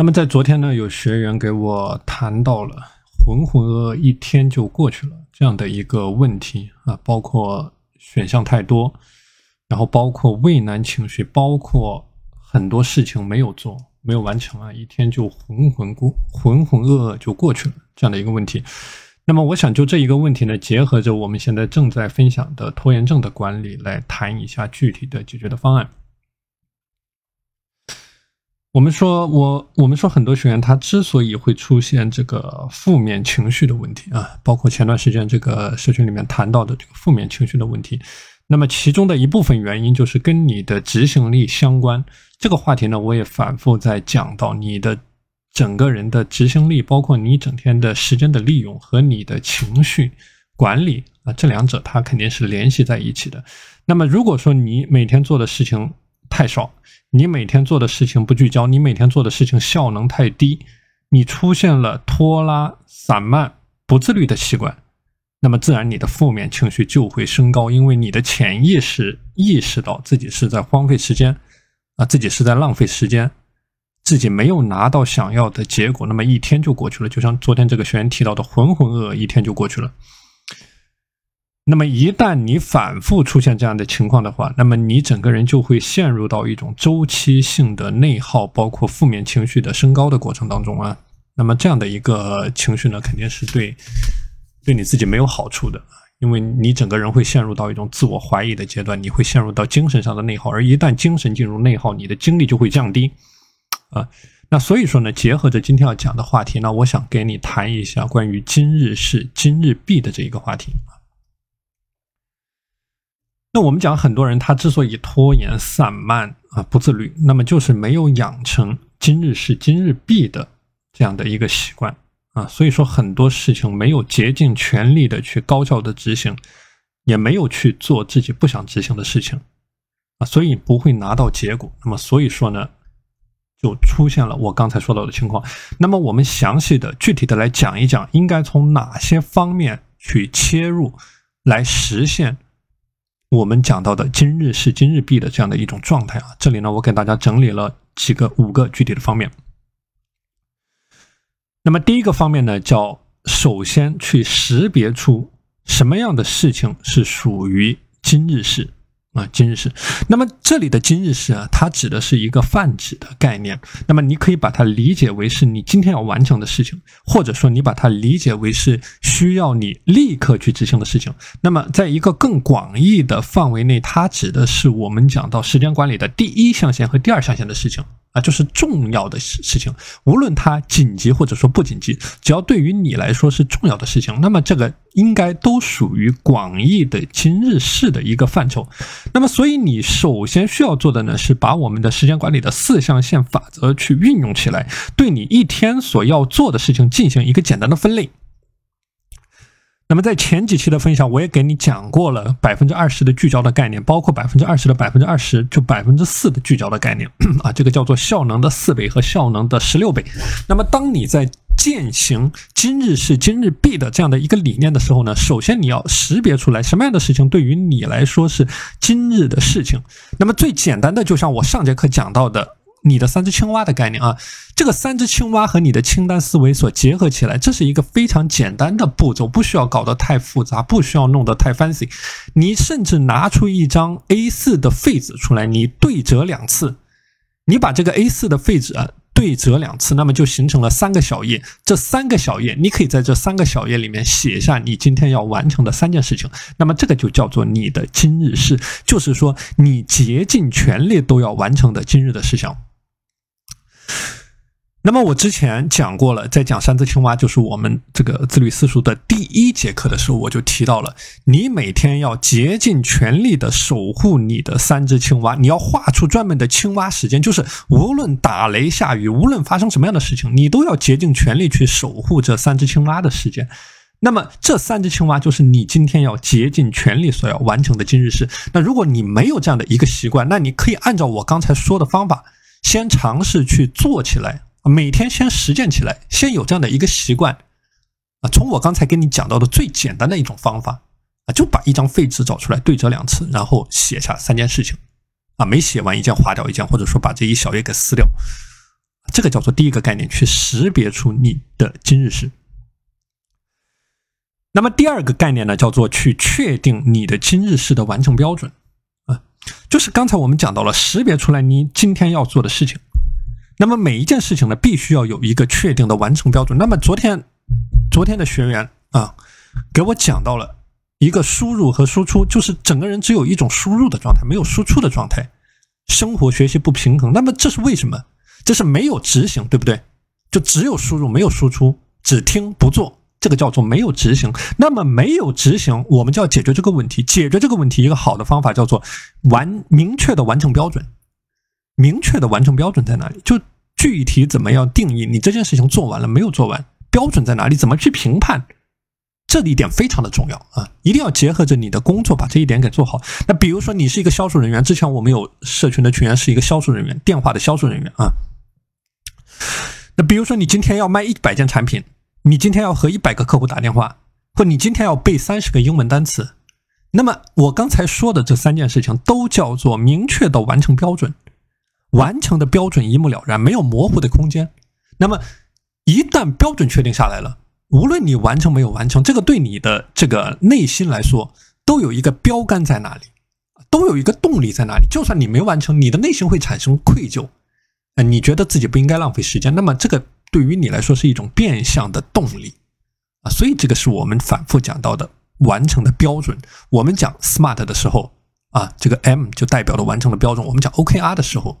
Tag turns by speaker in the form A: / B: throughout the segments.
A: 那么在昨天呢，有学员给我谈到了浑浑噩噩一天就过去了这样的一个问题啊，包括选项太多，然后包括畏难情绪，包括很多事情没有做、没有完成啊，一天就浑浑过、浑浑噩噩就过去了这样的一个问题。那么我想就这一个问题呢，结合着我们现在正在分享的拖延症的管理来谈一下具体的解决的方案。我们说，我我们说很多学员他之所以会出现这个负面情绪的问题啊，包括前段时间这个社群里面谈到的这个负面情绪的问题，那么其中的一部分原因就是跟你的执行力相关。这个话题呢，我也反复在讲到你的整个人的执行力，包括你整天的时间的利用和你的情绪管理啊，这两者它肯定是联系在一起的。那么如果说你每天做的事情太少，你每天做的事情不聚焦，你每天做的事情效能太低，你出现了拖拉、散漫、不自律的习惯，那么自然你的负面情绪就会升高，因为你的潜意识意识到自己是在荒废时间，啊，自己是在浪费时间，自己没有拿到想要的结果，那么一天就过去了，就像昨天这个学员提到的，浑浑噩噩一天就过去了。那么一旦你反复出现这样的情况的话，那么你整个人就会陷入到一种周期性的内耗，包括负面情绪的升高的过程当中啊。那么这样的一个情绪呢，肯定是对对你自己没有好处的，因为你整个人会陷入到一种自我怀疑的阶段，你会陷入到精神上的内耗，而一旦精神进入内耗，你的精力就会降低啊。那所以说呢，结合着今天要讲的话题，那我想给你谈一下关于今日事今日毕的这一个话题。那我们讲，很多人他之所以拖延、散漫啊、不自律，那么就是没有养成今日事今日毕的这样的一个习惯啊。所以说，很多事情没有竭尽全力的去高效的执行，也没有去做自己不想执行的事情啊，所以不会拿到结果。那么，所以说呢，就出现了我刚才说到的情况。那么，我们详细的、具体的来讲一讲，应该从哪些方面去切入来实现。我们讲到的今日事今日毕的这样的一种状态啊，这里呢，我给大家整理了几个五个具体的方面。那么第一个方面呢，叫首先去识别出什么样的事情是属于今日事。啊，今日事。那么这里的今日事啊，它指的是一个泛指的概念。那么你可以把它理解为是你今天要完成的事情，或者说你把它理解为是需要你立刻去执行的事情。那么在一个更广义的范围内，它指的是我们讲到时间管理的第一象限和第二象限的事情。啊，就是重要的事事情，无论它紧急或者说不紧急，只要对于你来说是重要的事情，那么这个应该都属于广义的今日事的一个范畴。那么，所以你首先需要做的呢，是把我们的时间管理的四象限法则去运用起来，对你一天所要做的事情进行一个简单的分类。那么在前几期的分享，我也给你讲过了百分之二十的聚焦的概念，包括百分之二十的百分之二十就百分之四的聚焦的概念 啊，这个叫做效能的四倍和效能的十六倍。那么当你在践行今日事今日毕的这样的一个理念的时候呢，首先你要识别出来什么样的事情对于你来说是今日的事情。那么最简单的，就像我上节课讲到的。你的三只青蛙的概念啊，这个三只青蛙和你的清单思维所结合起来，这是一个非常简单的步骤，不需要搞得太复杂，不需要弄得太 fancy。你甚至拿出一张 A4 的废纸出来，你对折两次，你把这个 A4 的废纸啊对折两次，那么就形成了三个小页。这三个小页，你可以在这三个小页里面写下你今天要完成的三件事情。那么这个就叫做你的今日事，就是说你竭尽全力都要完成的今日的事项。那么我之前讲过了，在讲三只青蛙，就是我们这个自律私塾的第一节课的时候，我就提到了，你每天要竭尽全力的守护你的三只青蛙，你要画出专门的青蛙时间，就是无论打雷下雨，无论发生什么样的事情，你都要竭尽全力去守护这三只青蛙的时间。那么这三只青蛙就是你今天要竭尽全力所要完成的今日事。那如果你没有这样的一个习惯，那你可以按照我刚才说的方法。先尝试去做起来，每天先实践起来，先有这样的一个习惯啊。从我刚才跟你讲到的最简单的一种方法啊，就把一张废纸找出来，对折两次，然后写下三件事情啊。没写完一件划掉一件，或者说把这一小页给撕掉。这个叫做第一个概念，去识别出你的今日事。那么第二个概念呢，叫做去确定你的今日事的完成标准，就是刚才我们讲到了识别出来你今天要做的事情。那么每一件事情呢，必须要有一个确定的完成标准。那么昨天，昨天的学员啊，给我讲到了一个输入和输出，就是整个人只有一种输入的状态，没有输出的状态，生活学习不平衡。那么这是为什么？这是没有执行，对不对？就只有输入没有输出，只听不做，这个叫做没有执行。那么没有执行，我们就要解决这个问题。解决这个问题，一个好的方法叫做完明确的完成标准。明确的完成标准在哪里？就具体怎么样定义？你这件事情做完了没有做完？标准在哪里？怎么去评判？这一点非常的重要啊！一定要结合着你的工作把这一点给做好。那比如说你是一个销售人员，之前我们有社群的群员是一个销售人员，电话的销售人员啊。那比如说你今天要卖一百件产品，你今天要和一百个客户打电话，或你今天要背三十个英文单词，那么我刚才说的这三件事情都叫做明确的完成标准。完成的标准一目了然，没有模糊的空间。那么，一旦标准确定下来了，无论你完成没有完成，这个对你的这个内心来说，都有一个标杆在那里，都有一个动力在那里。就算你没完成，你的内心会产生愧疚，呃，你觉得自己不应该浪费时间。那么，这个对于你来说是一种变相的动力啊。所以，这个是我们反复讲到的完成的标准。我们讲 SMART 的时候啊，这个 M 就代表了完成的标准。我们讲 OKR 的时候。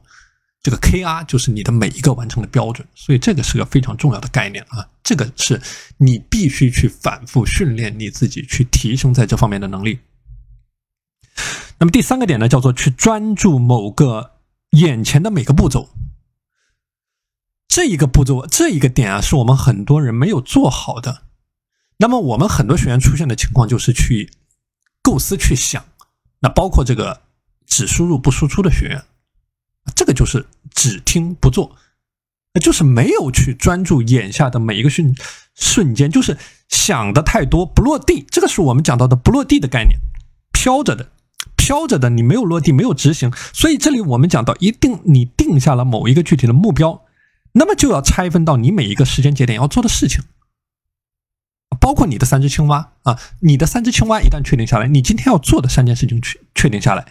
A: 这个 KR 就是你的每一个完成的标准，所以这个是个非常重要的概念啊！这个是你必须去反复训练你自己，去提升在这方面的能力。那么第三个点呢，叫做去专注某个眼前的每个步骤。这一个步骤，这一个点啊，是我们很多人没有做好的。那么我们很多学员出现的情况就是去构思、去想，那包括这个只输入不输出的学员。这个就是只听不做，就是没有去专注眼下的每一个瞬瞬间，就是想的太多不落地。这个是我们讲到的不落地的概念，飘着的，飘着的，你没有落地，没有执行。所以这里我们讲到，一定你定下了某一个具体的目标，那么就要拆分到你每一个时间节点要做的事情，包括你的三只青蛙啊，你的三只青蛙一旦确定下来，你今天要做的三件事情确确定下来。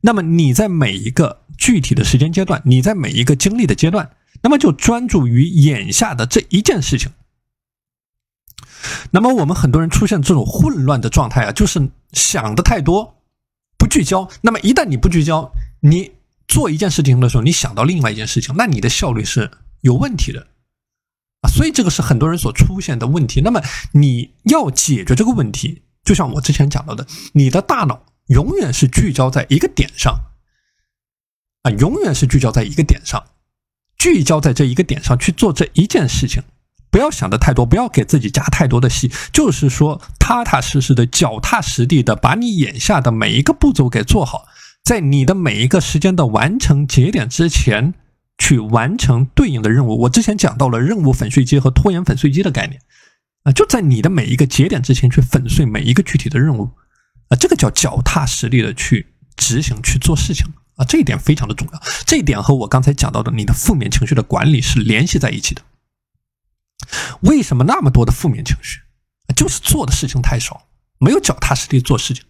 A: 那么你在每一个具体的时间阶段，你在每一个经历的阶段，那么就专注于眼下的这一件事情。那么我们很多人出现这种混乱的状态啊，就是想的太多，不聚焦。那么一旦你不聚焦，你做一件事情的时候，你想到另外一件事情，那你的效率是有问题的啊。所以这个是很多人所出现的问题。那么你要解决这个问题，就像我之前讲到的，你的大脑。永远是聚焦在一个点上，啊，永远是聚焦在一个点上，聚焦在这一个点上去做这一件事情，不要想的太多，不要给自己加太多的戏，就是说踏踏实实的、脚踏实地的把你眼下的每一个步骤给做好，在你的每一个时间的完成节点之前去完成对应的任务。我之前讲到了任务粉碎机和拖延粉碎机的概念，啊，就在你的每一个节点之前去粉碎每一个具体的任务。啊，这个叫脚踏实地的去执行去做事情啊，这一点非常的重要。这一点和我刚才讲到的你的负面情绪的管理是联系在一起的。为什么那么多的负面情绪？就是做的事情太少，没有脚踏实地做事情。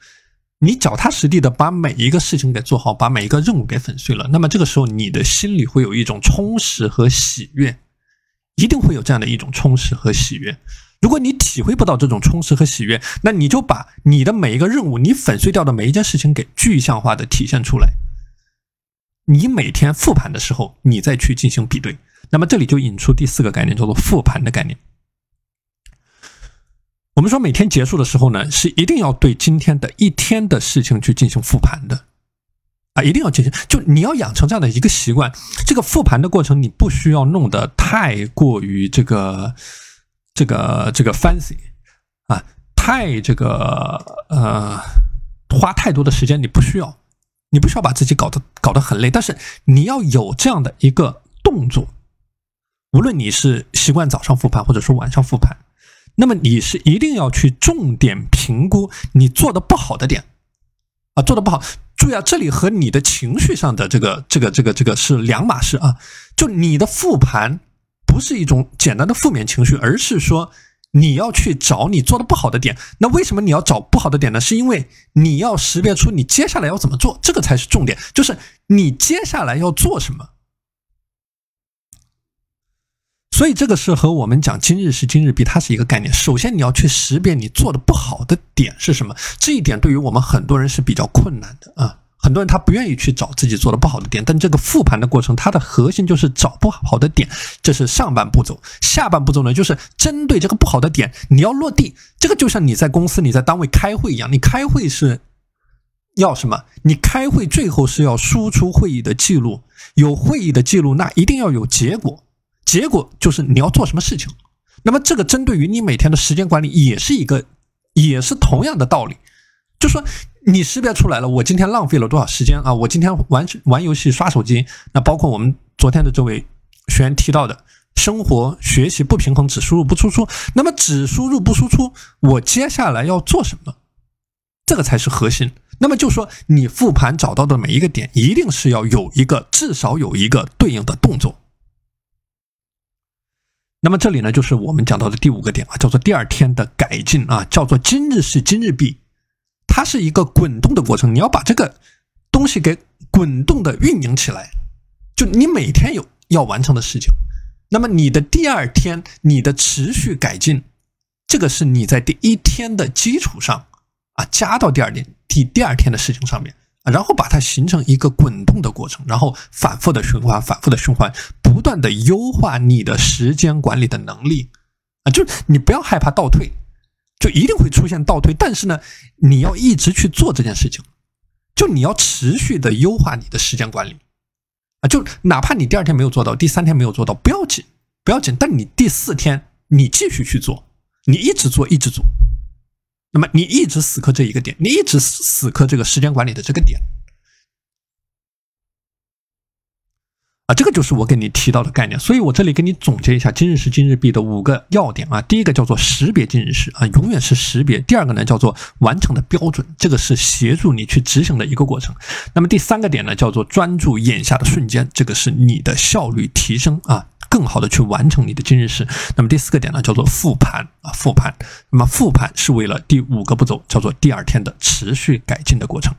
A: 你脚踏实地的把每一个事情给做好，把每一个任务给粉碎了，那么这个时候你的心里会有一种充实和喜悦，一定会有这样的一种充实和喜悦。如果你体会不到这种充实和喜悦，那你就把你的每一个任务，你粉碎掉的每一件事情给具象化的体现出来。你每天复盘的时候，你再去进行比对。那么这里就引出第四个概念，叫做复盘的概念。我们说每天结束的时候呢，是一定要对今天的一天的事情去进行复盘的啊，一定要进行。就你要养成这样的一个习惯，这个复盘的过程，你不需要弄得太过于这个。这个这个 fancy 啊，太这个呃，花太多的时间，你不需要，你不需要把自己搞得搞得很累，但是你要有这样的一个动作，无论你是习惯早上复盘，或者说晚上复盘，那么你是一定要去重点评估你做的不好的点啊，做的不好，注意啊，这里和你的情绪上的这个这个这个这个是两码事啊。就你的复盘不是一种简单的负面情绪，而是说你要去找你做的不好的点。那为什么你要找不好的点呢？是因为你要识别出你接下来要怎么做，这个才是重点。就是你接下来要做什么。所以这个是和我们讲今日事今日毕，它是一个概念。首先你要去识别你做的不好的点是什么，这一点对于我们很多人是比较困难的啊。很多人他不愿意去找自己做的不好的点，但这个复盘的过程，它的核心就是找不好的点，这是上半步骤。下半步骤呢，就是针对这个不好的点，你要落地。这个就像你在公司、你在单位开会一样，你开会是要什么？你开会最后是要输出会议的记录，有会议的记录，那一定要有结果。结果就是你要做什么事情，那么这个针对于你每天的时间管理也是一个，也是同样的道理，就说你识别出来了，我今天浪费了多少时间啊？我今天玩玩游戏、刷手机，那包括我们昨天的这位学员提到的，生活学习不平衡，只输入不输出，那么只输入不输出，我接下来要做什么？这个才是核心。那么就说你复盘找到的每一个点，一定是要有一个，至少有一个对应的动作。那么这里呢，就是我们讲到的第五个点啊，叫做第二天的改进啊，叫做今日事今日毕，它是一个滚动的过程，你要把这个东西给滚动的运营起来，就你每天有要完成的事情，那么你的第二天你的持续改进，这个是你在第一天的基础上啊加到第二天第第二天的事情上面。然后把它形成一个滚动的过程，然后反复的循环，反复的循环，不断的优化你的时间管理的能力啊！就是你不要害怕倒退，就一定会出现倒退，但是呢，你要一直去做这件事情，就你要持续的优化你的时间管理啊！就哪怕你第二天没有做到，第三天没有做到，不要紧，不要紧，但你第四天你继续去做，你一直做，一直做。那么你一直死磕这一个点，你一直死死磕这个时间管理的这个点，啊，这个就是我给你提到的概念。所以我这里给你总结一下今日事今日毕的五个要点啊。第一个叫做识别今日事啊，永远是识别。第二个呢叫做完成的标准，这个是协助你去执行的一个过程。那么第三个点呢叫做专注眼下的瞬间，这个是你的效率提升啊。更好的去完成你的今日事。那么第四个点呢，叫做复盘啊，复盘。那么复盘是为了第五个步骤，叫做第二天的持续改进的过程。